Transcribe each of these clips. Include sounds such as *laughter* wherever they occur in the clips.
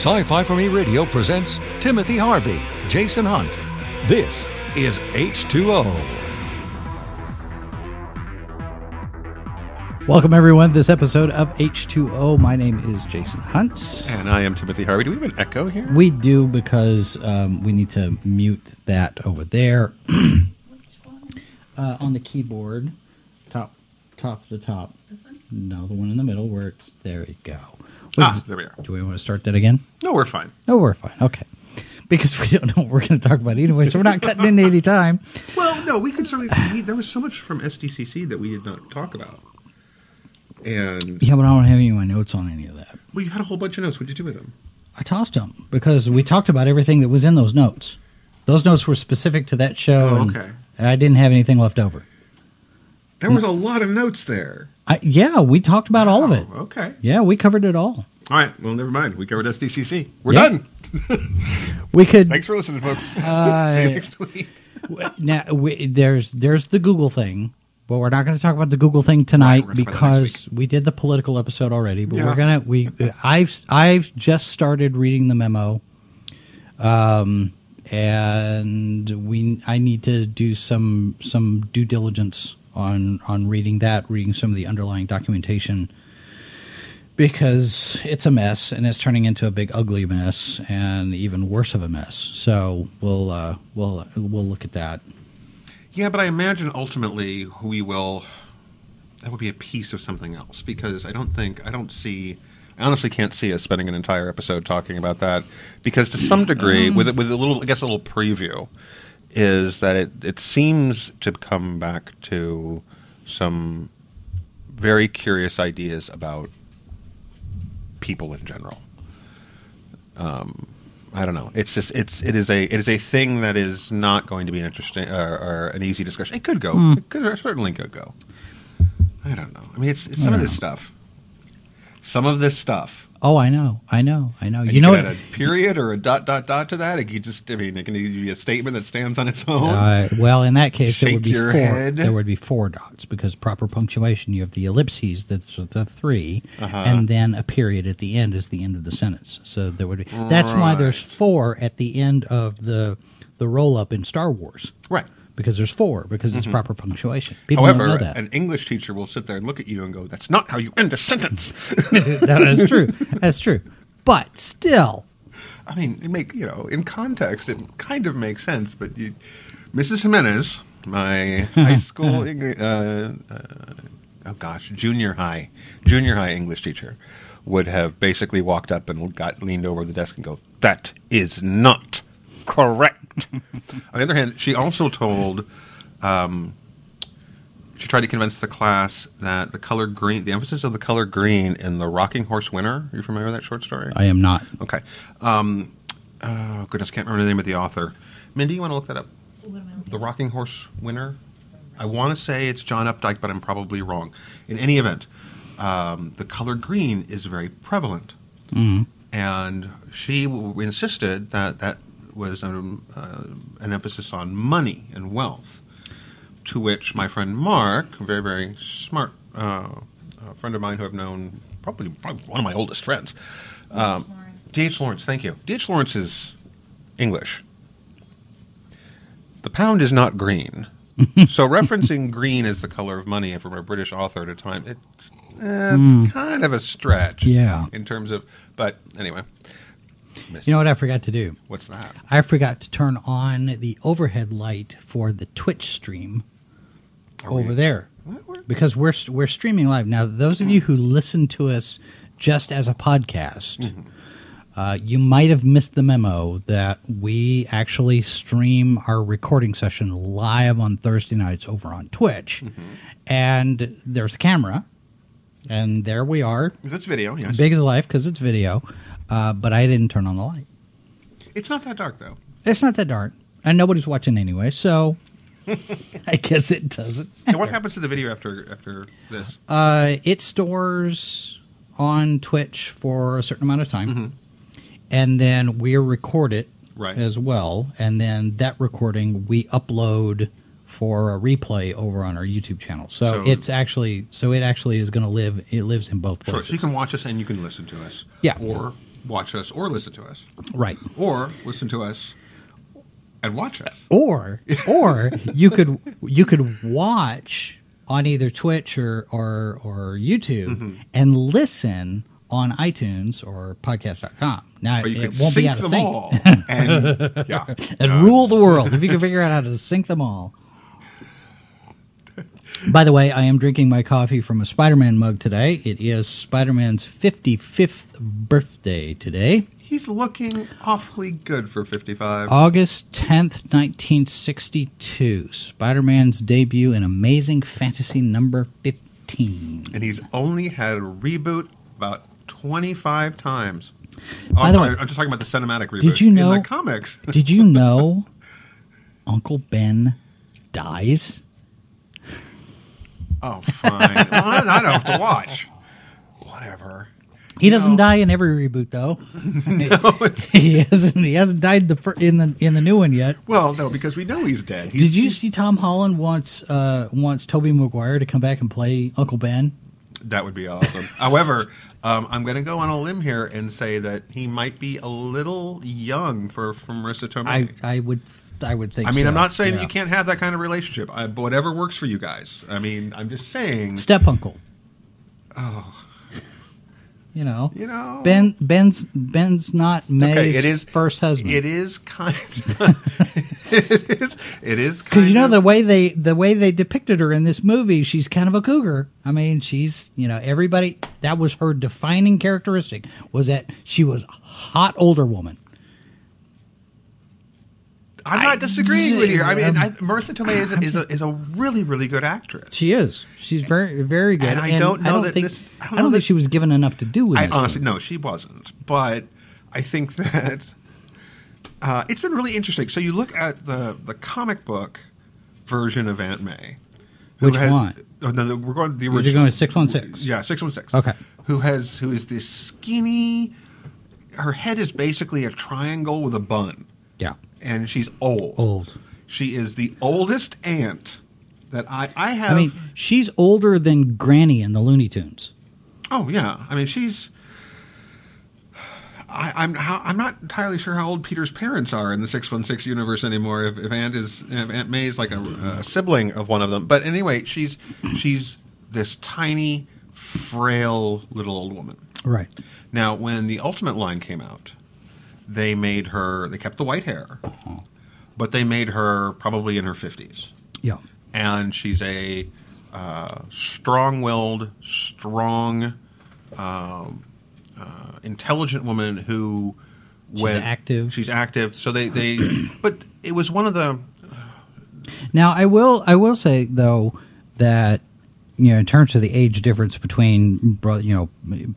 Sci Fi for Me Radio presents Timothy Harvey, Jason Hunt. This is H2O. Welcome, everyone, to this episode of H2O. My name is Jason Hunt. And I am Timothy Harvey. Do we have an echo here? We do because um, we need to mute that over there *clears throat* uh, on the keyboard, top, top, the top. This one? No, the one in the middle where it's there. You go. Ah, there we are. Do we want to start that again? No, we're fine. Oh, we're fine. Okay. Because we don't know what we're going to talk about anyway, so we're not cutting into any time. Well, no, we can certainly. We, there was so much from SDCC that we did not talk about. And Yeah, but I don't have any of my notes on any of that. well, you had a whole bunch of notes. What did you do with them? I tossed them because we talked about everything that was in those notes. Those notes were specific to that show. Oh, and okay. I didn't have anything left over. There was a lot of notes there. I, yeah, we talked about all of it. Oh, okay. Yeah, we covered it all. All right. Well, never mind. We covered SDCC. We're Yeah. done. *laughs* We could Thanks for listening, folks. Uh, *laughs* See you next week. now. We, there's there's the Google thing, but we're not going to talk about the Google thing tonight Right, we're gonna talk about it next because we did the political episode already. But Yeah. we're gonna we I've I've just started reading the memo, um, and we I need to do some some due diligence on on reading that, reading some of the underlying documentation. Because it's a mess and it's turning into a big ugly mess and even worse of a mess. So we'll uh, we'll we'll look at that. Yeah, but I imagine ultimately we will. That would be a piece of something else because I don't think I don't see. I honestly can't see us spending an entire episode talking about that because to some degree, with with a little, I guess, a little preview, is that it it seems to come back to some very curious ideas about people in general. Um, I don't know. It's just it's it is a it is a thing that is not going to be an interesting or, or an easy discussion. It could go. It could, certainly could go. I don't know. I mean, it's, it's some of this stuff. Some of this stuff. Oh, I know, I know, I know. And You know, what? add a period or a dot dot dot to that. It could just I mean, it can be a statement that stands on its own. Uh, well, in that case, there would be four. head. There would be four dots because proper punctuation. You have the ellipses, that's the 3 Uh-huh. and then a period at the end is the end of the sentence. So there would be. That's why there's four at the end of the the roll up in Star Wars right. Because there's four because it's proper punctuation. People don't know However, that. an English teacher will sit there and look at you and go, "That's not how you end a sentence." *laughs* that is true. That's true. But still, I mean, make you know, in context, it kind of makes sense. But you, Mrs. Jimenez, my *laughs* high school, uh, uh, oh gosh, junior high, junior high English teacher, would have basically walked up and got leaned over the desk and go, "That is not correct." On the other hand, she also told. Um, she tried to convince the class that the color green, the emphasis of the color green in the Rocking Horse Winner. Are you familiar with that short story? I am not. Okay. Um, oh goodness, can't remember the name of the author. Mindy, you want to look that up? The Rocking Horse Winner. I want to say it's John Updike, but I'm probably wrong. In any event, um, the color green is very prevalent, and she w- insisted that that was um, uh, an emphasis on money and wealth. To which my friend Mark, a very very smart uh, a friend of mine who I've known probably, probably one of my oldest friends, um, D.H. Lawrence. Thank you. D.H. Lawrence is English. The pound is not green. *laughs* so referencing green as the color of money from a British author at a time, it's, eh, it's kind of a stretch. Yeah. In terms of, but anyway. You know what I forgot to do? What's that? I forgot to turn on the overhead light for the Twitch stream Are over we- there What? Because we're we're streaming live now. Those of you who listen to us just as a podcast, uh, you might have missed the memo that we actually stream our recording session live on Thursday nights over on Twitch, and there's a camera, and there we are, Is this video? Yes. big as life because it's video. Uh, but I didn't turn on the light. It's not that dark though. It's not that dark, and nobody's watching anyway, so *laughs* I guess it doesn't. Now, what happens to the video after after this? Uh, it stores on Twitch for a certain amount of time, and then we record it Right. as well, and then that recording we upload for a replay over on our YouTube channel. So, So- it's actually so it actually is going to live. It lives in both Sure. places. So you can watch us and you can listen to us. Yeah. Or watch us or listen to us, Right. or listen to us and watch us. Or *laughs* or you could you could watch on either Twitch or or, or YouTube Mm-hmm. and listen on iTunes or podcast.com. Now it won't be out of sync. *laughs* and yeah, and Uh, rule the world if you can figure out how to sync them all. By the way, I am drinking my coffee from a Spider Man mug today. It is Spider Man's 55th birthday today. He's looking awfully good for fifty-five. August 10th, 1962. Spider Man's debut in Amazing Fantasy number 15. and he's only had a reboot about 25 times. Oh, By I'm, the sorry, way, I'm just talking about the cinematic reboots. did you know, in the comics? Did you *laughs* know Uncle Ben dies? Oh, fine. *laughs* well, I don't have to watch. Whatever. He doesn't No. die in every reboot, though. *laughs* *laughs* he hasn't. He hasn't died the fir- in the in the new one yet. Well, no, because we know he's dead. He's, Did you see Tom Holland wants uh, wants Tobey Maguire to come back and play Uncle Ben? That would be awesome. However, um, I'm going to go on a limb here and say that he might be a little young for, for Marisa Tomei. I I would I would think. I mean, so. I'm not saying Yeah. you can't have that kind of relationship. I, whatever works for you guys. I mean, I'm just saying. step uncle. Oh, You know, you know, Ben Ben's Ben's not May's Okay, it is first husband. It is kind. Of, *laughs* *laughs* it is. It is Because you know kind the way they the way they depicted her in this movie, she's kind of a cougar. I mean, she's you know everybody that was her defining characteristic was that she was a hot older woman. I'm not disagreeing with you. I mean, I, Marisa Tomei is a, is a is a really really good actress. She is. She's very very good. And I don't know that think this- I I don't don't, know think that- she was given enough to do with I honestly movie. no, she wasn't. But I think *laughs* that uh, it's been really interesting. So you look at the the comic book version of Aunt May. who Which has, one? Oh, no, the, we're going to the original. You're going to six one six. Yeah, six one six. Okay. Who has who is this skinny? Her head is basically a triangle with a bun, Yeah. And she's old. Old. She is the oldest aunt that I I have. I mean, she's older than Granny in the Looney Tunes. oh yeah, I mean she's. I, I'm I'm not entirely sure how old Peter's parents are in the six one six universe anymore. If, if Aunt is if Aunt May is like a, a sibling of one of them, but anyway, she's she's this tiny, frail little old woman. Right. Now, when the Ultimate line came out, they made her. They kept the white hair, but they made her probably in her fifties, Yeah. and she's a uh, strong-willed, strong, um, uh, intelligent woman who. She's active. She's active. So they, they *clears throat* but it was one of the Now, I will I will say though that you know in terms of the age difference between you know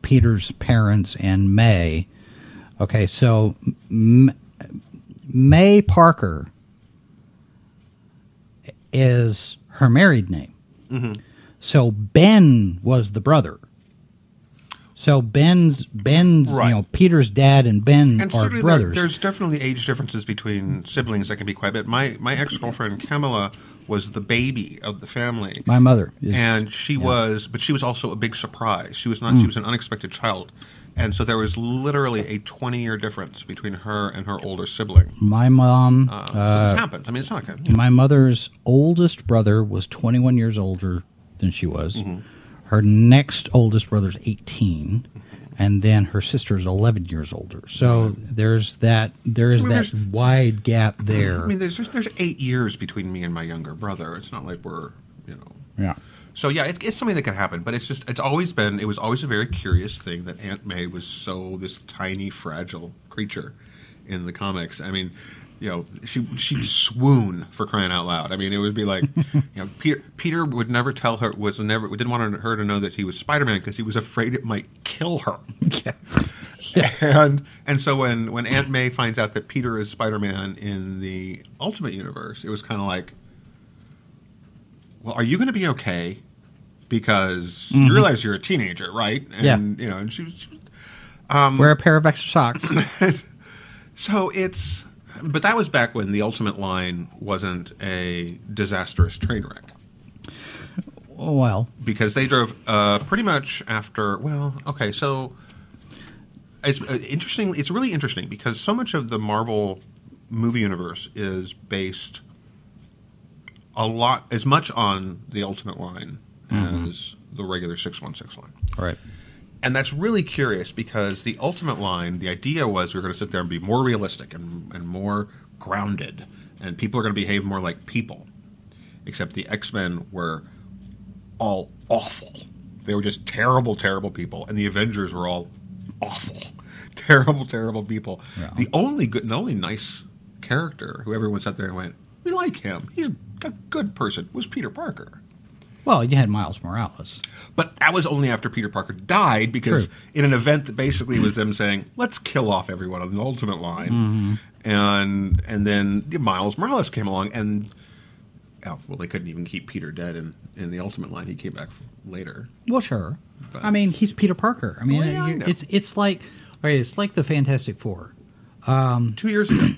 Peter's parents and May. Okay, so M- May Parker is her married name. Mm-hmm. So Ben was the brother. So Ben's Ben's Right. you know Peter's dad and Ben and are certainly there- brothers. there's definitely age differences between siblings that can be quite a bit. My my ex girlfriend Camilla was the baby of the family. My mother is, and she was but she was also a big surprise she was not Hmm. she was an unexpected child and so there was literally a 20 year difference between her and her older sibling my mom. uh, so uh, this happens i mean it's not like a, you know, My mother's oldest brother was 21 years older than she was. Mm-hmm. Her next oldest brother's 18, and then her sister's 11 years older. So there's that. There is I mean, that wide gap there. i mean there's just, there's eight years between me and my younger brother it's not like we're you know yeah. So yeah it's, it's something that can happen but it's just it's always been it was always a very curious thing that aunt may was so this tiny fragile creature in the comics. I mean you know she she'd swoon for crying out loud. I mean it would be like *laughs* you know peter peter would never tell her was never didn't want her to know that he was spider-man because he was afraid it might kill her. *laughs* Yeah. *laughs* and and so when when aunt may finds out that peter is spider-man in the ultimate universe it was kind of like well are you going to be okay? Because you realize you're a teenager right? And you know and she was, she was Wear a pair of extra socks. *laughs* so it's but that was back when the ultimate line wasn't a disastrous train wreck. Well, because they drove uh, pretty much after well okay so it's uh, interesting. It's really interesting because so much of the Marvel movie universe is based a lot as much on the Ultimate line mm-hmm. as the regular six one six line. Right. And that's really curious because the Ultimate line, the idea was we are going to sit there and be more realistic and, and more grounded, and people are going to behave more like people. Except the X Men were all awful. They were just terrible, terrible people, and the Avengers were all awful, *laughs* terrible, terrible people. Yeah. The only good, the only nice character who everyone sat there and went, "We like him. He's a good person." Was Peter Parker. Well, you had Miles Morales. But that was only after Peter Parker died, because True. in an event that basically was them saying, "Let's kill off everyone on the Ultimate Line," and and then Miles Morales came along, and oh, well, they couldn't even keep Peter dead in in the Ultimate Line. He came back later. Well, sure. But- I mean, he's Peter Parker. I mean, Well, yeah, I it's it's like it's like the Fantastic Four. Um, Two years ago.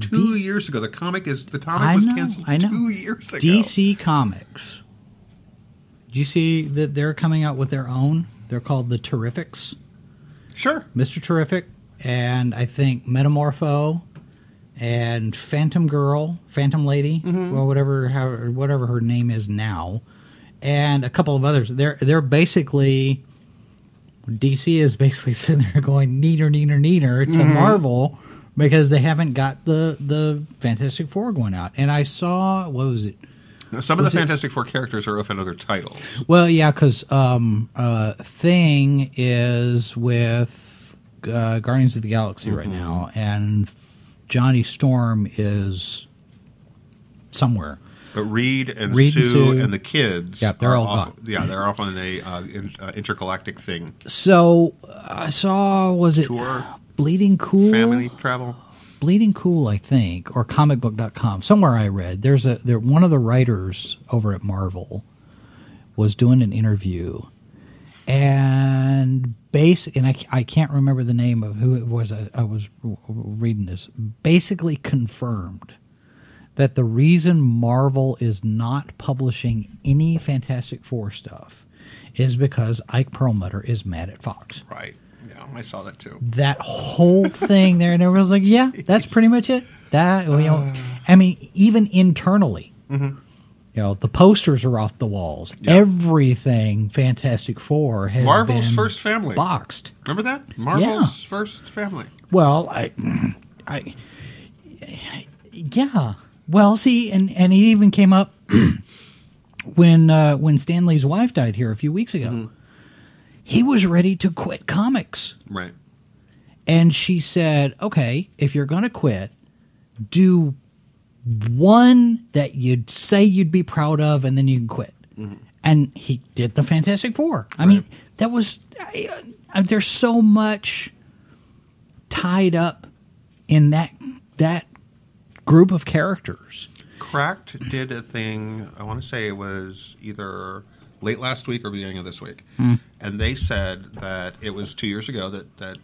Two DC years ago, the comic is the comic I was know, canceled. I know. Two years ago. DC Comics. Do you see that they're coming out with their own? They're called the Terrifics. Sure. Mr. Terrific, and I think Metamorpho, and Phantom Girl, Phantom Lady, mm-hmm. or whatever, how, whatever her name is now, and a couple of others. They're they're basically DC is basically *laughs* sitting there going neater, neater, neater to mm-hmm. Marvel because they haven't got the the Fantastic Four going out. And I saw what was it? Some of Was the it- Fantastic Four characters are often other titles. Well, yeah, because um, uh, Thing is with uh, Guardians of the Galaxy right now, and Johnny Storm is somewhere. But Reed and Reed and Sue Sue. and the kids, Yep, they're are all off, gone. Yeah, they're off on a uh, in, uh, intergalactic thing So I saw was it tour, Bleeding Cool? family travel. Bleeding Cool, I think, or comicbook.com. Somewhere I read there's a there one of the writers over at Marvel was doing an interview and basic and I, I can't remember the name of who it was I, I was reading this basically confirmed that the reason Marvel is not publishing any Fantastic Four stuff is because Ike Perlmutter is mad at Fox Right. Yeah, I saw that too. that whole thing there, and everyone's like, "Yeah, *laughs* that's pretty much it." That you know, uh. I mean, even internally, mm-hmm. you know, the posters are off the walls. Yeah. Everything Fantastic Four has Marvel's been first family. boxed. Remember that? Marvel's first family. Well, I, I, yeah. Well, see, and and it even came up *clears throat* when uh, when Stan Lee's wife died here a few weeks ago. Mm-hmm. He was ready to quit comics. Right. And she said, okay, if you're going to quit, do one that you'd say you'd be proud of, and then you can quit. And he did the Fantastic Four. I mean, that was, I, uh, there's so much tied up in that, that group of characters. Cracked did a thing. I want to say it was either late last week or beginning of this week, and they said that it was two years ago that that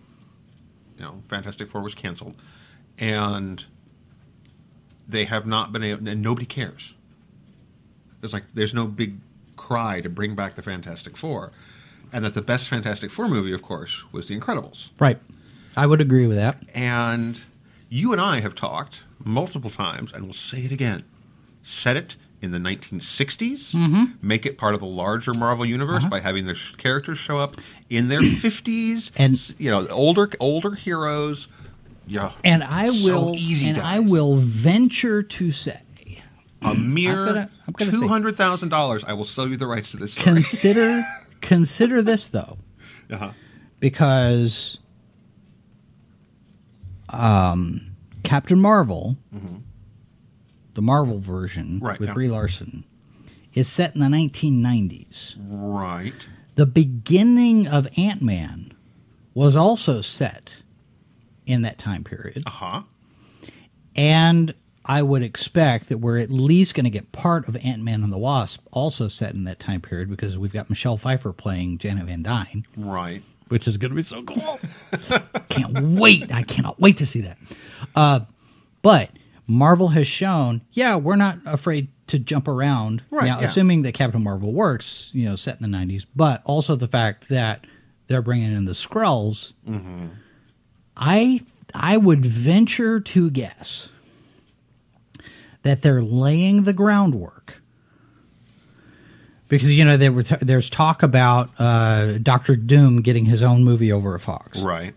you know Fantastic Four was canceled, and they have not been able, and nobody cares. There's like there's no big cry to bring back the Fantastic Four, and that the best Fantastic Four movie, of course, was The Incredibles. Right. I would agree with that. And you and I have talked multiple times, and we'll say it again. Set it in the 1960s. Mm-hmm. Make it part of the larger Marvel universe by having the sh- characters show up in their *clears throat* 50s. Uh-huh. And- you know, older older heroes. Yeah, And I so will, easy, and guys. I will venture to say, a mere gonna- I'm gonna say- two hundred thousand dollars. I will sell you the rights to this story. consider, *laughs* consider this though. uh-huh. because um, Captain Marvel, the Marvel version. Right, with yeah. Brie Larson, is set in the 1990s. Right. The beginning of Ant Man was also set in that time period, Uh huh. and I would expect that we're at least going to get part of Ant Man and the Wasp also set in that time period because we've got Michelle Pfeiffer playing Janet Van Dyne. Right. which is going to be so cool. *laughs* Can't wait. I cannot wait to see that. Uh, but Marvel has shown, yeah, we're not afraid to jump around. Right, now, yeah. assuming that Captain Marvel works, you know, set in the 90s, but also the fact that they're bringing in the Skrulls. I I would venture to guess that they're laying the groundwork because you know were there's talk about uh, Doctor Doom getting his own movie over at Fox. Right.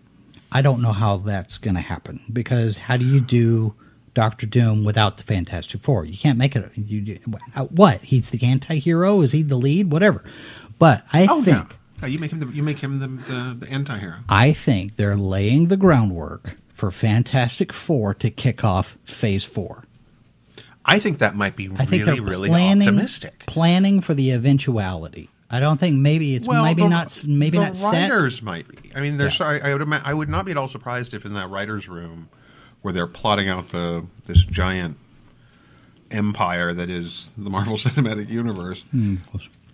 I don't know how that's going to happen because how do you do Doctor Doom without the Fantastic Four? You can't make it. You uh, what? He's the anti-hero? Is he the lead? Whatever. But I Oh think yeah. Yeah, you make him the you make him the the, the anti-hero. I think they're laying the groundwork for Fantastic Four to kick off Phase Four. I think that might be I think really they're really planning optimistic. planning for the eventuality. I don't think maybe it's maybe the- not maybe the not set. writers might be. I mean, there's Yeah. I, I would I would not be at all surprised if in that writers' room where they're plotting out the this giant empire that is the Marvel *laughs* Cinematic Universe,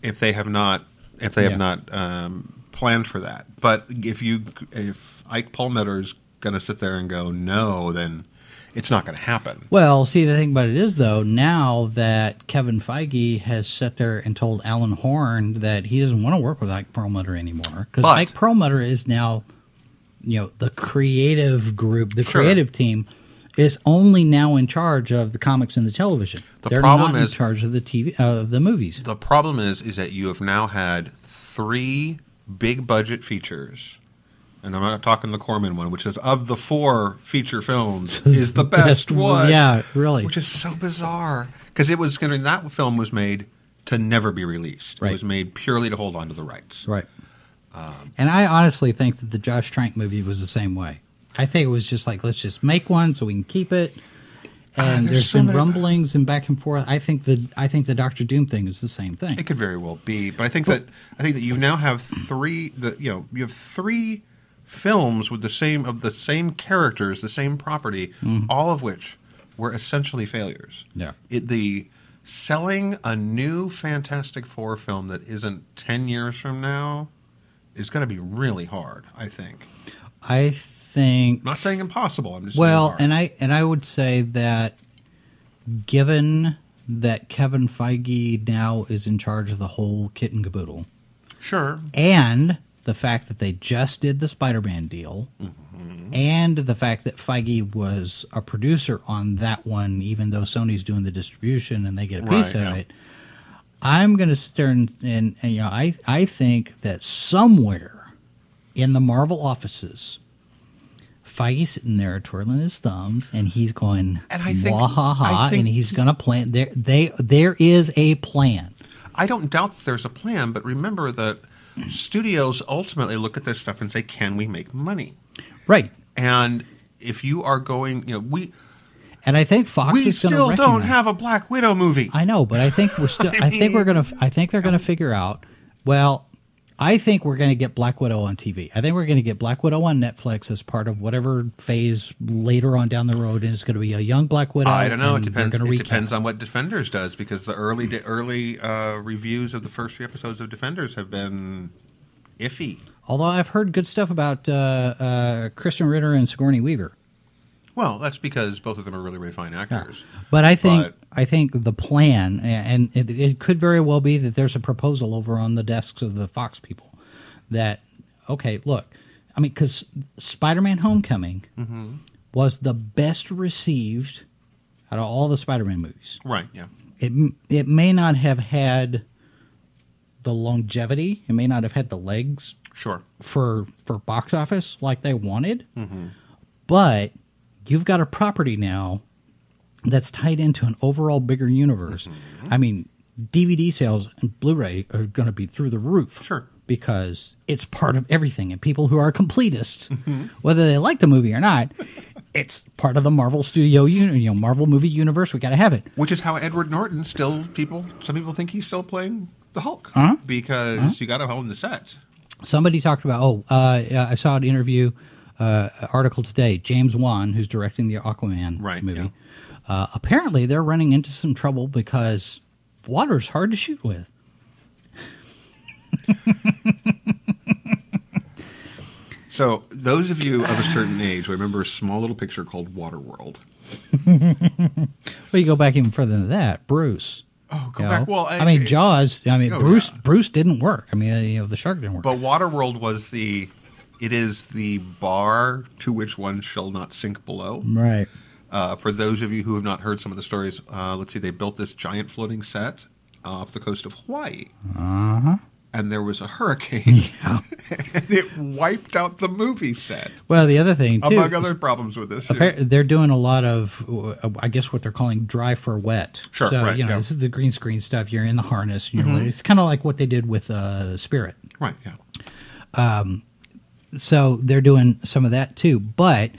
if they have not if they have Hmm. Not um, planned for that. But if you if Ike Perlmutter is going to sit there and go no, then it's not going to happen. Well, see, the thing about it is, though, now that Kevin Feige has sat there and told Alan Horn that he doesn't want to work with Ike Perlmutter anymore, because Ike Perlmutter is now, you know, the creative group, the Sure. creative team is only now in charge of the comics and the television. The They're problem not is- in charge of the TV, uh, of the movies. The problem is, is that you have now had three big budget features, and I'm not talking the Corman one, which is of the four feature films *laughs* is the best, Best- one. yeah, really. which is so bizarre because it was going to that film was made to never be released. Right. It was made purely to hold on to the rights. Right. Um, and I honestly think that the Josh Trank movie was the same way. I think it was just like let's just make one so we can keep it. Ah, And there's there's so been many- rumblings and back and forth. I think the I think the Doctor Doom thing is the same thing. It could very well be, but I think that I think that you now have three. The you know you have three films with the same of the same characters, the same property, all of which were essentially failures. Yeah. It, the selling a new Fantastic Four film that isn't ten years from now is going to be really hard. I think. I think I'm not saying impossible. I'm just well, saying and I and I would say that given that Kevin Feige now is in charge of the whole kit and caboodle, sure. and the fact that they just did the Spider-Man deal, mm-hmm. and the fact that Feige was a producer on that one, even though Sony's doing the distribution and they get a piece Right, of yeah. it. I'm going to sit there and, and, and you know I I think that somewhere in the Marvel offices, Feige's sitting there twirling his thumbs, and he's going, And I think- "Wah ha ha," and he's going to plan. There, they, there is a plan. I don't doubt that there's a plan, but remember that studios ultimately look at this stuff and say, "Can we make money?" Right. And if you are going, you know, we And I think Fox we is going to still don't have a Black Widow movie. I know, but I think we're still. *laughs* I, I think we're gonna. I think they're gonna figure out. Well, I think we're gonna get Black Widow on TV. I think we're gonna get Black Widow on Netflix as part of whatever phase later on down the road, and it's gonna be a young Black Widow. I don't know. It depends. It gonna depends on what Defenders does because the early di- early uh, reviews of the first three episodes of Defenders have been iffy. Although I've heard good stuff about uh, uh, Krysten Ritter and Sigourney Weaver. Well, that's because both of them are really, really fine actors. But I think But- I think the plan, and it, it could very well be that there's a proposal over on the desks of the Fox people that okay, look, I mean, because Spider-Man: Homecoming Mm-hmm. was the best received out of all the Spider-Man movies. Right? Yeah. It it may not have had the longevity, it may not have had the legs Sure. for for box office like they wanted, Mm-hmm. but you've got a property now that's tied into an overall bigger universe. Mm-hmm. I mean, DVD sales and Blu-ray are going to be through the roof. Sure. Because it's part of everything, and people who are completists, Mm-hmm. whether they like the movie or not, it's part of the Marvel Studio, you know, Marvel movie universe. We got to have it. Which is how Edward Norton still people. Some people think he's still playing the Hulk Huh? because you got to own the sets. Somebody talked about. Oh, uh, I saw an interview uh, article today. James Wan, who's directing the Aquaman Right, movie, uh, apparently they're running into some trouble because water's hard to shoot with. *laughs* So those of you of a certain age remember a small little picture called Waterworld. *laughs* Well, you go back even further than that. Bruce, Oh, go you back. know? Well, I, mean, Jaws. I mean, Oh, Bruce. yeah. Bruce didn't work. I mean, you know, the shark didn't work. But Waterworld was the. It is the bar to which one shall not sink below. right. Uh, for those of you who have not heard some of the stories, uh, let's see, they built this giant floating set off the coast of Hawaii. Uh huh. And there was a hurricane, *laughs* Yeah. *laughs* and it wiped out the movie set, Well, the other thing too. among other problems with this. Appar- they're doing a lot of, uh, I guess, what they're calling dry for wet. Sure, So right, you know, yeah. this is the green screen stuff. You're in the harness. You know, it's kind of like what they did with uh, Spirit. Right, yeah. So they're doing some of that too, but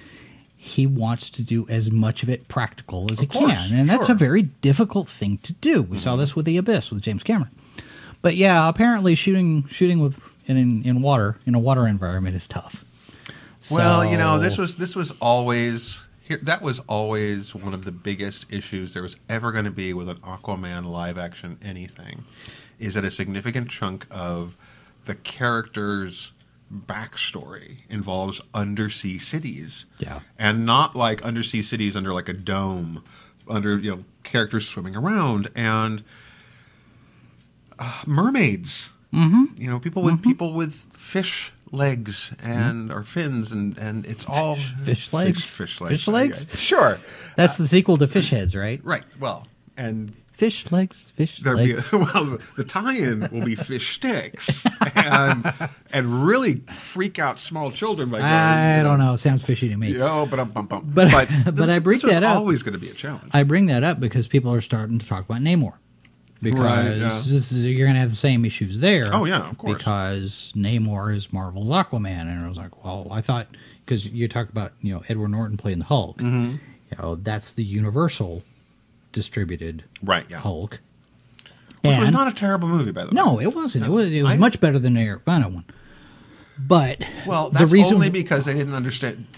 he wants to do as much of it practical as he course, can, and that's a very difficult thing to do. We saw mm-hmm. this with the Abyss with James Cameron. But yeah, apparently shooting shooting with in in water in a water environment is tough. Well, you know, this was this was always here. That was always one of the biggest issues there was ever going to be with an Aquaman live action anything, is that a significant chunk of the character's backstory involves undersea cities. Yeah. and not like undersea cities under like a dome, under you know characters swimming around and uh, mermaids. Mm-hmm. You know, people with people with fish legs and or fins and and it's all Fish legs? Fish, fish legs. Fish legs? Yeah, Sure. That's the sequel to Fish Heads, right? Right. Well, and Fish legs, fish there'll legs. *laughs* well the tie-in will be fish sticks and and really freak out small children by going. I you don't know. Sounds fishy to me. Yeah, but I'm bum, bum. But- but *laughs* but I bring this that up. always going to be a challenge. I bring that up because people are starting to talk about Namor. Because Right, yeah. this is- you're going to have the same issues there. Oh, yeah, of course. Because Namor is Marvel's Aquaman, and I was like, well, I thought because you talk about you know Edward Norton playing the Hulk. Mm-hmm. You know that's the Universal distributed right. Yeah. Hulk. Which was not a terrible movie, by the way. No, it wasn't. It was. It was I- much better than the Eric Bana one. But Well, the reason only because they didn't understand. *sighs*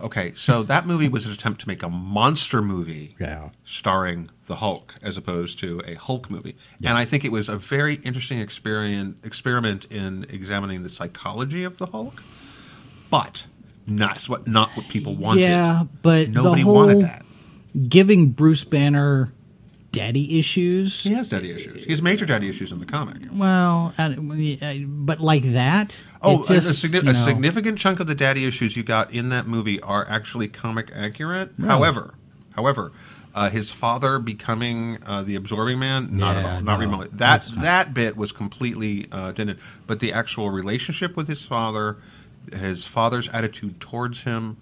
Okay, so that movie was an attempt to make a monster movie yeah, starring the Hulk as opposed to a Hulk movie. And I think it was a very interesting experiment experiment in examining the psychology of the Hulk, but not what not what people wanted. yeah, but Nobody whole wanted that. Giving Bruce Banner daddy issues. He has daddy issues. He has major daddy issues in the comic. Well, but like that. Oh, a- just, a, signi- you a significant chunk of the daddy issues you got in that movie are actually comic accurate. Really? However, however, uh, his father becoming uh, the absorbing man, not at all, not no, remotely. That not- that bit was completely uh, dented. But the actual relationship with his father, his father's attitude towards him,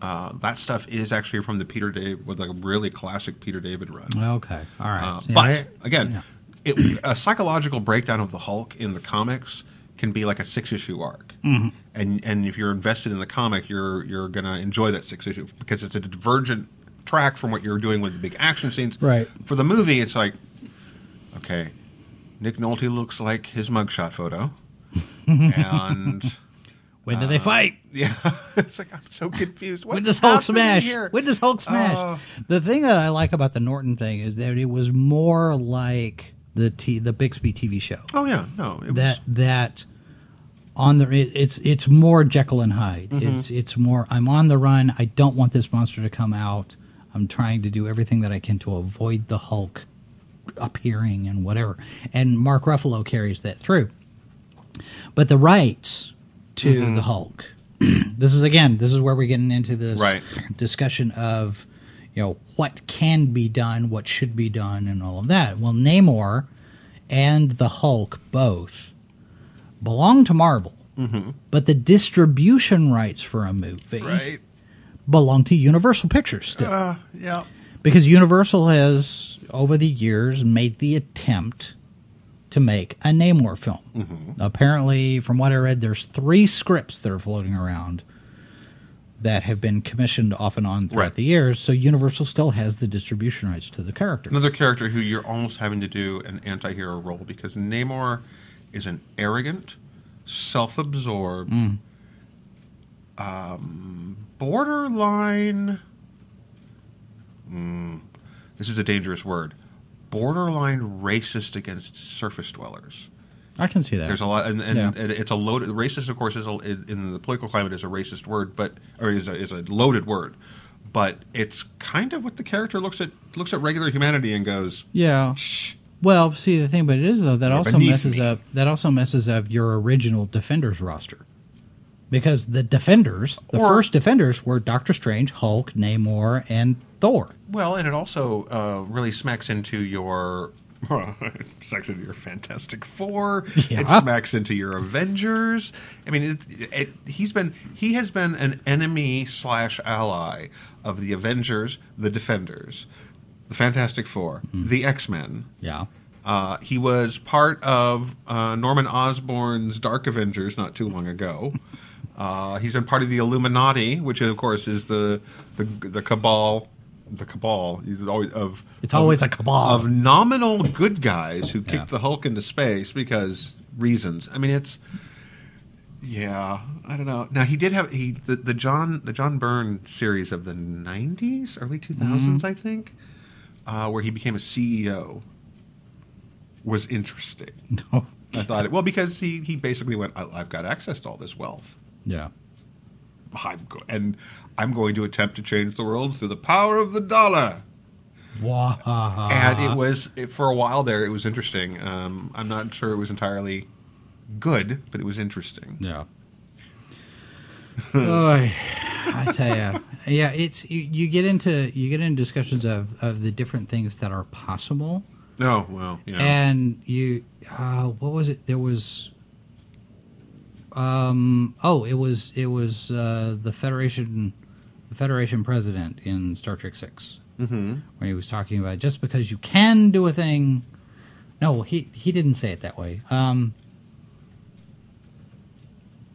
uh, that stuff is actually from the Peter Dave with like a really classic Peter David run. Okay, all right. Uh, but I- again, yeah. it, a psychological breakdown of the Hulk in the comics can be like a six issue arc, Mm-hmm. and and if you're invested in the comic, you're you're gonna enjoy that six issue because it's a divergent track from what you're doing with the big action scenes. Right. For the movie, it's like, okay, Nick Nolte looks like his mugshot photo, *laughs* and. When do they fight? *laughs* Yeah, it's like I'm so confused. What's When does Hulk smash? Here? When does Hulk smash? Uh, the thing that I like about the Norton thing is that it was more like the t- the Bixby TV show. oh yeah, no, it that that on the it, it's it's more Jekyll and Hyde. Mm-hmm. It's it's more I'm on the run. I don't want this monster to come out. I'm trying to do everything that I can to avoid the Hulk appearing and whatever. And Mark Ruffalo carries that through. But the rights to Mm-hmm. the Hulk. *clears throat* this is again, this is where we're getting into this Right. discussion of you know what can be done, what should be done, and all of that. Well, Namor and the Hulk both belong to Marvel, but the distribution rights for a movie right. belong to Universal Pictures still, Uh, yeah. because Universal has over the years made the attempt to make a Namor film. Mm-hmm. Apparently, from what I read, there's three scripts that are floating around that have been commissioned off and on throughout Right. the years. So Universal still has the distribution rights to the character. Another character who you're almost having to do an anti-hero role because Namor is an arrogant, self-absorbed, um, borderline. Mm, this is a dangerous word. Borderline racist against surface dwellers. I can see that. There's a lot, and, and, Yeah. and it's a loaded. Racist, of course, is a, in the political climate is a racist word, but or is a, is a loaded word. but it's kind of what the character looks at looks at regular humanity and goes, Yeah. Shh. Well, see, the thing but it is though that You're also messes me. up that also messes up your original Defenders roster. Because the Defenders, the Or- first Defenders were Doctor Strange, Hulk, Namor, and Thor. Well, and it also uh, really smacks into your. it *laughs* smacks into your Fantastic Four. Yeah. It smacks into your Avengers. I mean, it, it, he's been he has been an enemy slash ally of the Avengers, the Defenders, the Fantastic 4 the X Men. Yeah. Uh, he was part of uh, Norman Osborn's Dark Avengers not too long ago. Uh, he's been part of the Illuminati, which of course is the the, the cabal. The cabal always, of it's of- always a cabal. of nominal good guys who Yeah. kicked the Hulk into space because reasons. I mean, it's yeah. I don't know. Now he did have he the, the John the John Byrne series of the '90s, early 2000s, Mm-hmm. I think, uh, where he became a CEO was interesting. *laughs* I thought it well because he he basically went, I, I've got access to all this wealth. yeah. I'm go- and I'm going to attempt to change the world through the power of the dollar. Wow. and it was it, for a while there. It was interesting. Um, I'm not sure it was entirely good, but it was interesting. Yeah. *laughs* Oy, I tell you, yeah, it's you, you get into you get into discussions of, of the different things that are possible, Oh well, yeah. and you, uh, what was it? There was, um, oh, it was it was uh, the Federation, the Federation president in Star Trek Six hmm when he was talking about just because you can do a thing. No, he he didn't say it that way. Um,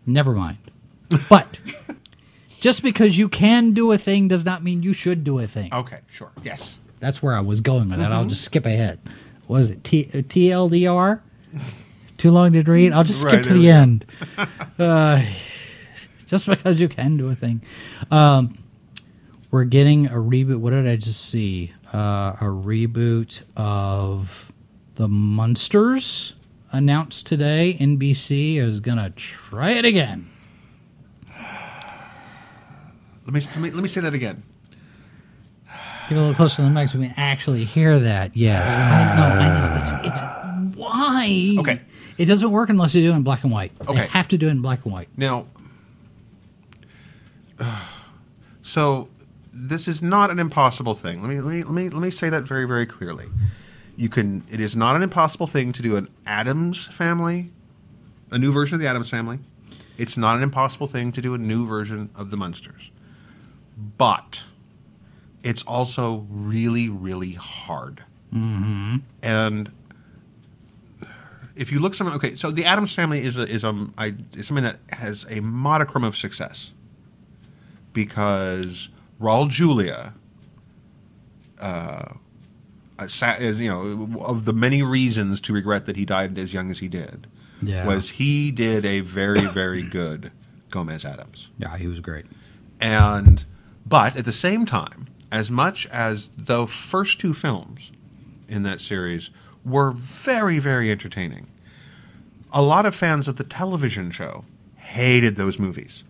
never mind. *laughs* But just because you can do a thing does not mean you should do a thing. Okay, sure. Yes. That's where I was going with that. Mm-hmm. I'll just skip ahead. Was it T- uh, TLDR? *laughs* Too long to read. I'll just skip Right, to the end. *laughs* Uh, *laughs* just because you can do a thing. Um, we're getting a reboot. What did I just see? Uh, a reboot of the Munsters announced today. NBC is gonna try it again. Let me let me let me say that again. Get a little closer to the mic so we can actually hear that. Yes, I know. I know. It's it's why. Okay. It doesn't work unless you do it in black and white. Okay. You have to do it in black and white. Now, so this is not an impossible thing. Let me let me let me let me say that very very clearly. You can. It is not an impossible thing to do an Addams family, a new version of the Addams family. It's not an impossible thing to do a new version of the Munsters, but it's also really really hard. Mm-hmm. And if you look something okay, so the Addams family is a, is um I is something that has a modicum of success because Raul Julia, uh, uh, is, you know, of the many reasons to regret that he died as young as he did, Yeah. was he did a very very good Gomez Addams. Yeah, he was great. And but at the same time, as much as the first two films in that series were very very entertaining, a lot of fans of the television show hated those movies.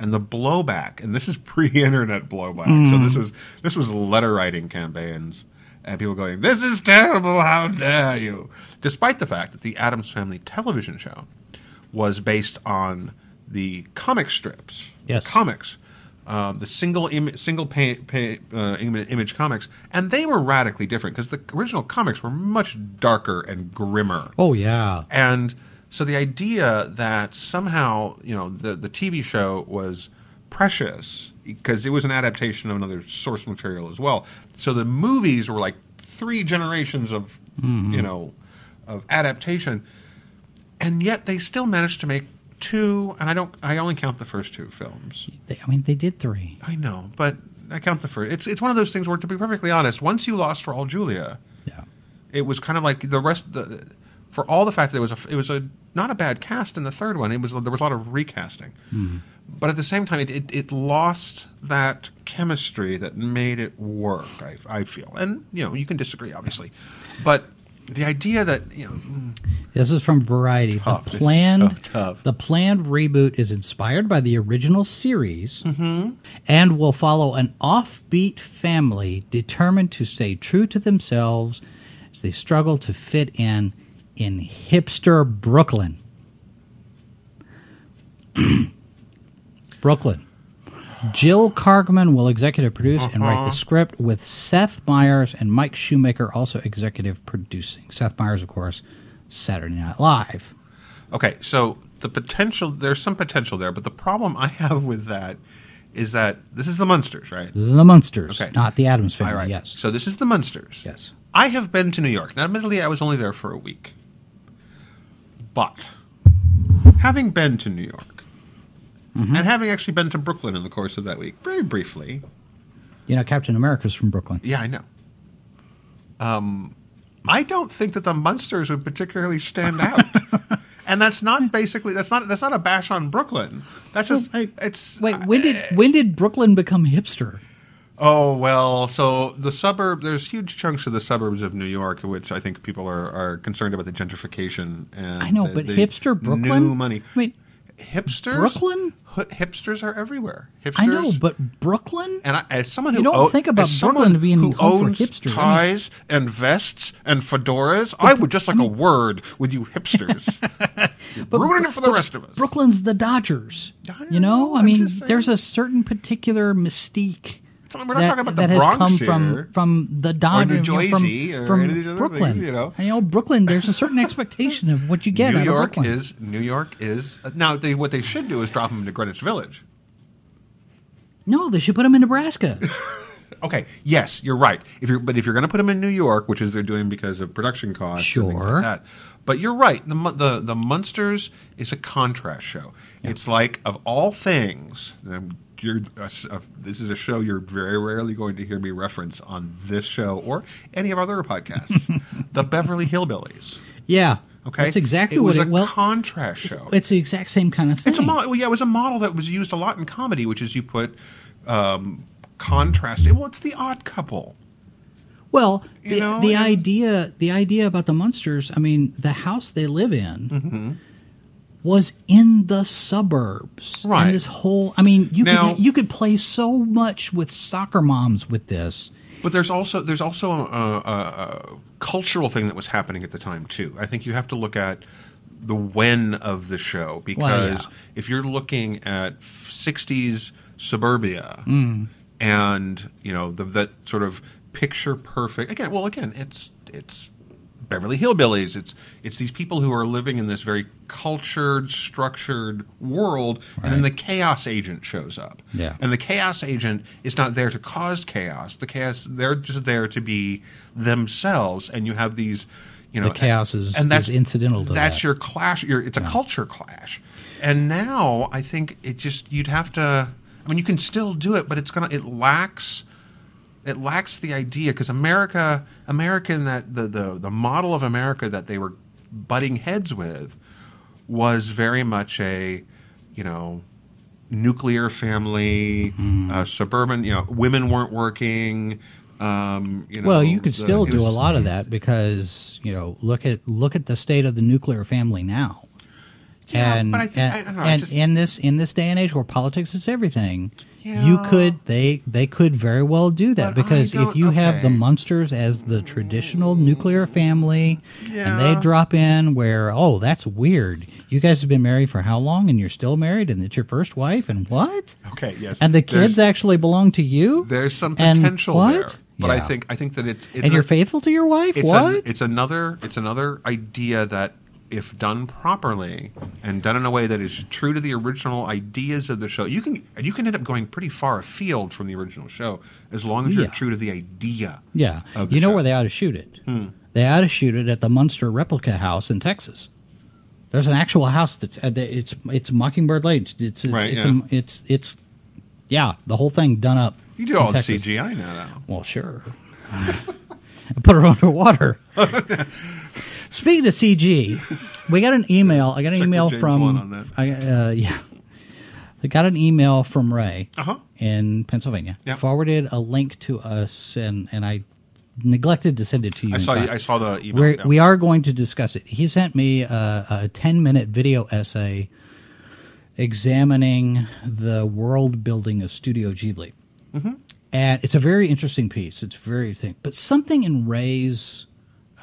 And the blowback, and this is *laughs* pre-internet blowback, so this mm. was this was letter writing campaigns, and people going, "This is terrible! How dare you!" Despite the fact that the Addams Family television show was based on the comic strips, Yes. comics, um, the single Im- single pay, pay, uh, image comics, and they were radically different because the original comics were much darker and grimmer. Oh yeah. And so the idea that somehow, you know, the, the TV show was precious because it was an adaptation of another source material as well. So the movies were like three generations of, you know, of adaptation. And yet they still managed to make two, and I don't, I only count the first two films. They, I mean, they did three. I know, but I count the first. It's, it's one of those things where, to be perfectly honest, once you lost Raul Julia, Yeah. it was kind of like the rest the for all the fact that it was a it was a not a bad cast in the third one it was there was a lot of recasting mm-hmm. but at the same time it, it, it lost that chemistry that made it work I, I feel and you know you can disagree obviously but the idea that you know, This is from Variety. Tough. The planned so the planned reboot is inspired by the original series Mm-hmm. and will follow an offbeat family determined to stay true to themselves as they struggle to fit in in hipster Brooklyn. *clears throat* Brooklyn. Jill Kargman will executive produce and write Uh-huh. the script with Seth Meyers and Mike Shoemaker also executive producing. Seth Meyers, of course, Saturday Night Live. Okay, so the potential there's some potential there, but the problem I have with that is that this is the Munsters, right? This is the Munsters, Okay. not the Addams family. Right. Yes. So this is the Munsters. yes. I have been to New York. Now, admittedly, I was only there for a week. But having been to New York Mm-hmm. and having actually been to Brooklyn in the course of that week, very briefly, You know, Captain America's from Brooklyn. yeah, I know. Um, I don't think that the Munsters would particularly stand out. *laughs* and that's not basically that's not that's not a bash on Brooklyn. That's just Well, I- it's Wait, when did when did Brooklyn become hipster? Oh well, so the suburb there's huge chunks of the suburbs of New York, which I think people are, are concerned about the gentrification and I know, the- but the hipster Brooklyn. new money. I mean, Hipsters, Brooklyn? Hi- hipsters are everywhere. Hipsters, I know, but Brooklyn. and I, as someone You who don't think about Brooklyn being who home for owns hipsters. I mean- ties and vests and fedoras, I would just like a word with you hipsters. *laughs* You're ruining it for the rest of us. Brooklyn's the Dodgers. I You know, I mean, there's a certain particular mystique. Not- we're not that, talking about the that has Bronx come here. from from the Dodgers, New you know, from, or from any of these other Brooklyn. things, you know. And, you know, Brooklyn. There's a certain expectation of what you get New out York is New York is now. They, what they should do is drop them into Greenwich Village. no, they should put them in Nebraska. *laughs* Okay, yes, you're right. If you're, but if you're going to put them in New York, which is they're doing because of production costs, and things Sure. like that. But you're right. The the the Munsters is a contrast show. It's like of all things. and You're, s- uh, this is a show you're very rarely going to hear me reference on this show or any of our other podcasts. *laughs* the Beverly Hillbillies. yeah, Okay, that's exactly it what was it. a Well, contrast show. it's the exact same kind of thing. It's a model. Yeah, it was a model that was used a lot in comedy, which is you put um, contrast. Well, it's the Odd Couple. Well, You the, know, the and- idea the idea about the Munsters, I mean, the house they live in Mm-hmm. Was in the suburbs. Right. And this whole I mean, you Now- could you could play so much with soccer moms with this. But there's also there's also a, a, a cultural thing that was happening at the time too. I think you have to look at the when of the show because Well, yeah. if you're looking at '60s suburbia Mm. and you know the, that sort of picture perfect again. Well, again, it's it's Beverly Hillbillies. It's it's these people who are living in this very cultured, structured world, and then the chaos agent shows up. Yeah. And the chaos agent is not there to cause chaos. The chaos they're just there to be themselves, and you have these. You know, The chaos is- and that's is incidental to That's that. your clash. Your it's a culture clash, and now I think it just you'd have to. I mean, you can still do it, but it's gonna. It lacks it lacks the idea because America, American that the, the the model of America that they were butting heads with was very much a, you know, nuclear family, Hmm. uh, suburban. You know, women weren't working. Um, you know, well, you could the- still do a lot of that because, you know, look at look at the state of the nuclear family now. Yeah, and but I think- I and, don't know, I and just- in this in this day and age where politics is everything, you could they they could very well do that But because if don't- you have the okay. Munsters as the traditional nuclear family and they drop in where oh that's weird. You guys have been married for how long and you're still married and it's your first wife and what? Okay, yes, and the There's- kids actually belong to you? There's some And potential what? there, but I think I think that it's, it's and you're faithful to your wife? it's what? an- it's another it's another idea that if done properly and done in a way that is true to the original ideas of the show, you can you can end up going pretty far afield from the original show as long as you're Yeah. true to the idea. Yeah, the you know show. Hmm. where they ought to shoot it. They ought to shoot it at the Munster replica house in Texas. There's an actual house that's uh, it's it's Mockingbird Lane. It's it's it's, Right, it's, yeah. a- it's it's yeah, the whole thing done up. You do all the CGI now. Though. Well, sure. *laughs* Put her *laughs* underwater. *laughs* Speaking of CG, we got an email. I got an Check with email James from. Wan on that. I, uh, yeah, I got an email from Ray Uh huh. in Pennsylvania. Yeah. Forwarded a link to us, and and I neglected to send it to you. I in saw time. I saw the email. We're, yeah. We are going to discuss it. He sent me a, a 10 minute video essay examining the world building of Studio Ghibli. Mm-hmm. And it's a very interesting piece. It's very thing. But something in Ray's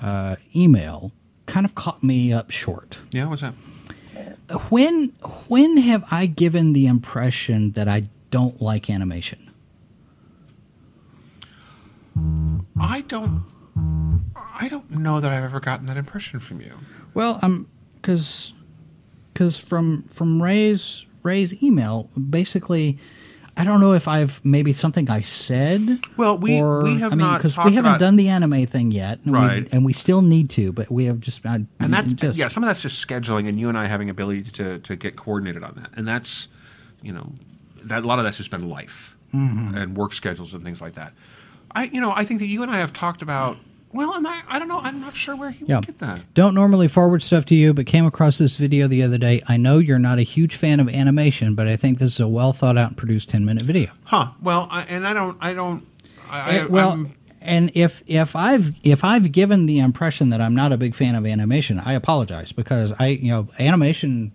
uh, email kind of caught me up short. Yeah, what's that? When when have I given the impression that I don't like animation? I don't. I don't know that I've ever gotten that impression from you. Well, um, because because from from Ray's Ray's email, basically, I don't know if I've maybe something I said. Well, we- or, we have I mean, not because we haven't about- done the anime thing yet, and Right. We, and we still need to, but we have just I, and that's just, yeah some of that's just scheduling and you and i having ability to, to get coordinated on that and that's you know that a lot of that's just been life Mm-hmm. and work schedules and things like that i you know i think that you and i have talked about well and i, I don't know i'm not sure where he Yeah. would get that Don't normally forward stuff to you, but came across this video the other day. I know you're not a huge fan of animation, but I think this is a well thought out and produced ten minute video. huh well I, and i don't i don't I, I, Uh, well, I'm- and if if I've if I've given the impression that I'm not a big fan of animation, I apologize because I you know animation.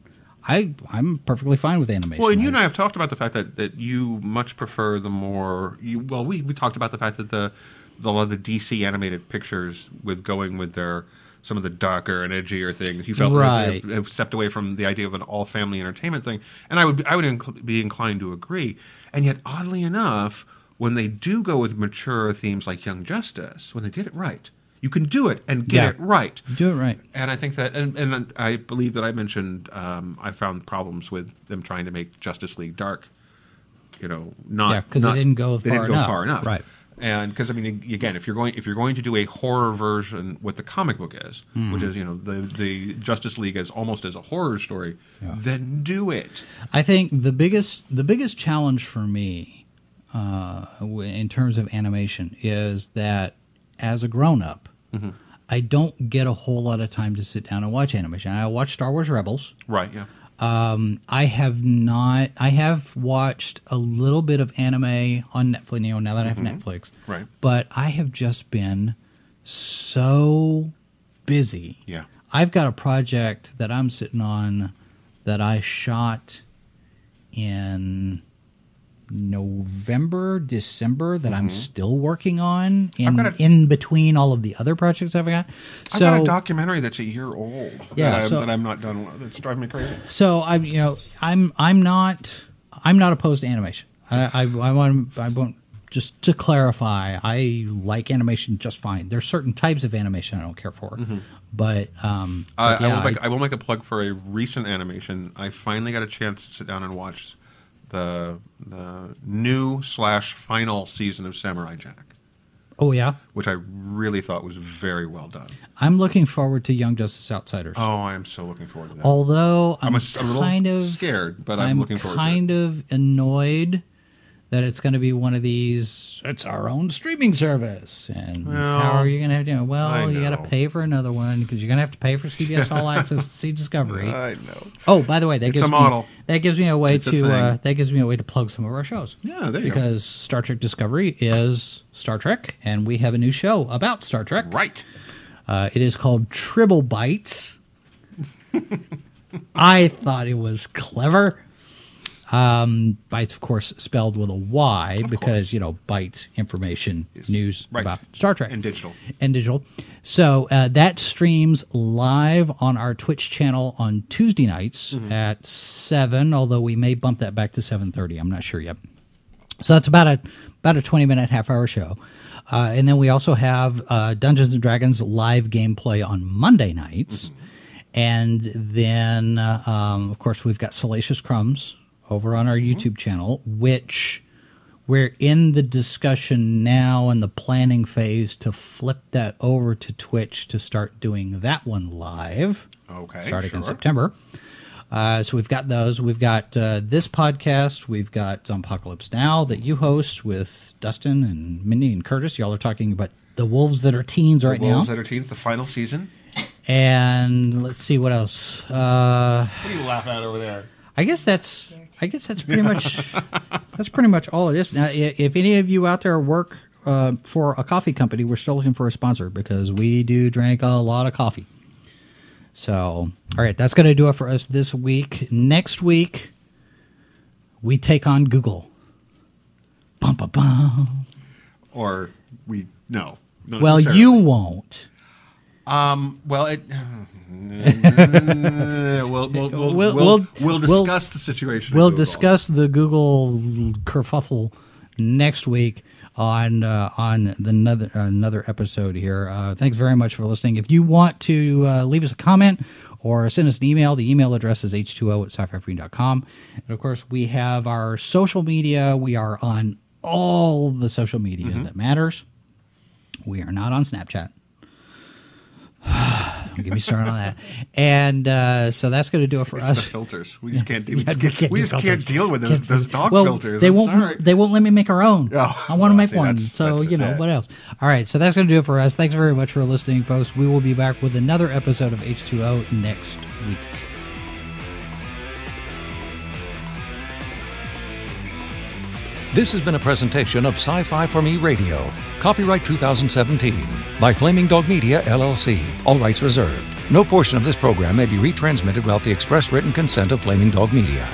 I I'm perfectly fine with animation. Well, and you and I have talked about the fact that, that you much prefer the more you. Well, we, we talked about the fact that the a lot of the DC animated pictures with going with their some of the darker and edgier things. You felt Right. have stepped away from the idea of an all family entertainment thing, and I would be, I would inc- be inclined to agree. And yet, oddly enough, when they do go with mature themes like Young Justice, when they did it right, you can do it and get Yeah. it right. do it right. And I think that, and, and I believe that I mentioned, um, I found problems with them trying to make Justice League dark. You know, not because it not- didn't go far they didn't go enough. far enough, Right. And because I mean, again, if you're going if you're going to do a horror version, what the comic book is, Hmm. which is you know the the Justice League is almost as a horror story, then do it. I think the biggest the biggest challenge for me uh, in terms of animation is that as a grown up, Mm-hmm. I don't get a whole lot of time to sit down and watch animation. I watch Star Wars Rebels. Right? Yeah. Um, I have not. I have watched a little bit of anime on Netflix. You know, now that I have Netflix, Mm-hmm. Right. But I have just been so busy. Yeah. I've got a project that I'm sitting on that I shot in November, December that I'm still working on in Mm-hmm. a- in between all of the other projects I've got. So I've got a documentary that's a year old. Yeah, that, I'm, so- that I'm not done. with. That's driving me crazy. So I'm, you know, I'm I'm not I'm not opposed to animation. I I, I want I want just to clarify. I like animation just fine. There's certain types of animation I don't care for, but um, I, but I, will make, I will make a plug for a recent animation. I finally got a chance to sit down and watch the the new slash final season of Samurai Jack, oh yeah, which I really thought was very well done. I'm looking forward to Young Justice Outsiders. Oh, I am so looking forward to that. Although I'm I'm, a- I'm a little kind of scared, but I'm looking forward to it. I'm kind of annoyed that it's going to be one of these. It's our own streaming service, and Well, how are you going to have to? You know, well, you got to pay for another one because you're going to have to pay for CBS All *laughs* Access to see Discovery. I know. Oh, by the way, that It's gives a model. me that gives me a way It's a to uh, that gives me a way to plug some of our shows. Yeah, there you go. because Star Trek Discovery is Star Trek, and we have a new show about Star Trek. Right. Uh, it is called Tribble Bytes. *laughs* I thought it was clever. Um, bites, of course, spelled with a Y because course. you know, bite information, Yes. news Right. about Star Trek And digital. and digital. So uh, that streams live on our Twitch channel on Tuesday nights Mm-hmm. at seven. Although we may bump that back to seven thirty. I'm not sure yet. So that's about a about a 20 minute half hour show. Uh, and then we also have uh, Dungeons and Dragons live gameplay on Monday nights. And then, uh, um, of course, we've got Salacious Crumbs over on our YouTube channel, which we're in the discussion now in the planning phase to flip that over to Twitch to start doing that one live Okay. starting in. September. Uh, so we've got those. We've got uh, this podcast. We've got Apocalypse Now that you host with Dustin and Mindy and Curtis. Y'all are talking about the wolves that are teens right the Wolves now. Wolves that are teens, the final season. And let's see what else. Uh, What are you laughing at over there? I guess that's. I guess that's pretty much. *laughs* that's pretty much all it is. Now, if any of you out there work uh, for a coffee company, we're still looking for a sponsor because we do drink a lot of coffee. So, all right, that's going to do it for us this week. Next week, we take on Google. Bum, bum, bum. Or we no. Well, you won't. Um. Well, it. *laughs* we'll, we'll, we'll, We'll- we'll, discuss the situation. We'll discuss the Google kerfuffle next week on uh, on the another another episode here. Uh, thanks very much for listening. If you want to uh, leave us a comment or send us an email, the email address is h2o at sci-fi And of course, we have our social media. We are on all the social media Mm-hmm. that matters. We are not on Snapchat. Don't get me started on that. And uh, so that's going to do it for It's us. the filters. We just can't *laughs* deal. Yeah, we just can't, we just can't deal with those, Can't- those dog well, filters. They I'm won't. sorry. They won't let me make our own. Oh, I want to well, make see, one. that's- So that's you know just it. what else? All right. So that's going to do it for us. Thanks very much for listening, folks. We will be back with another episode of H2O next week. This has been a presentation of Sci Fi for Me Radio. Copyright 2017 by Flaming Dog Media, LLC. All rights reserved. No portion of this program may be retransmitted without the express written consent of Flaming Dog Media.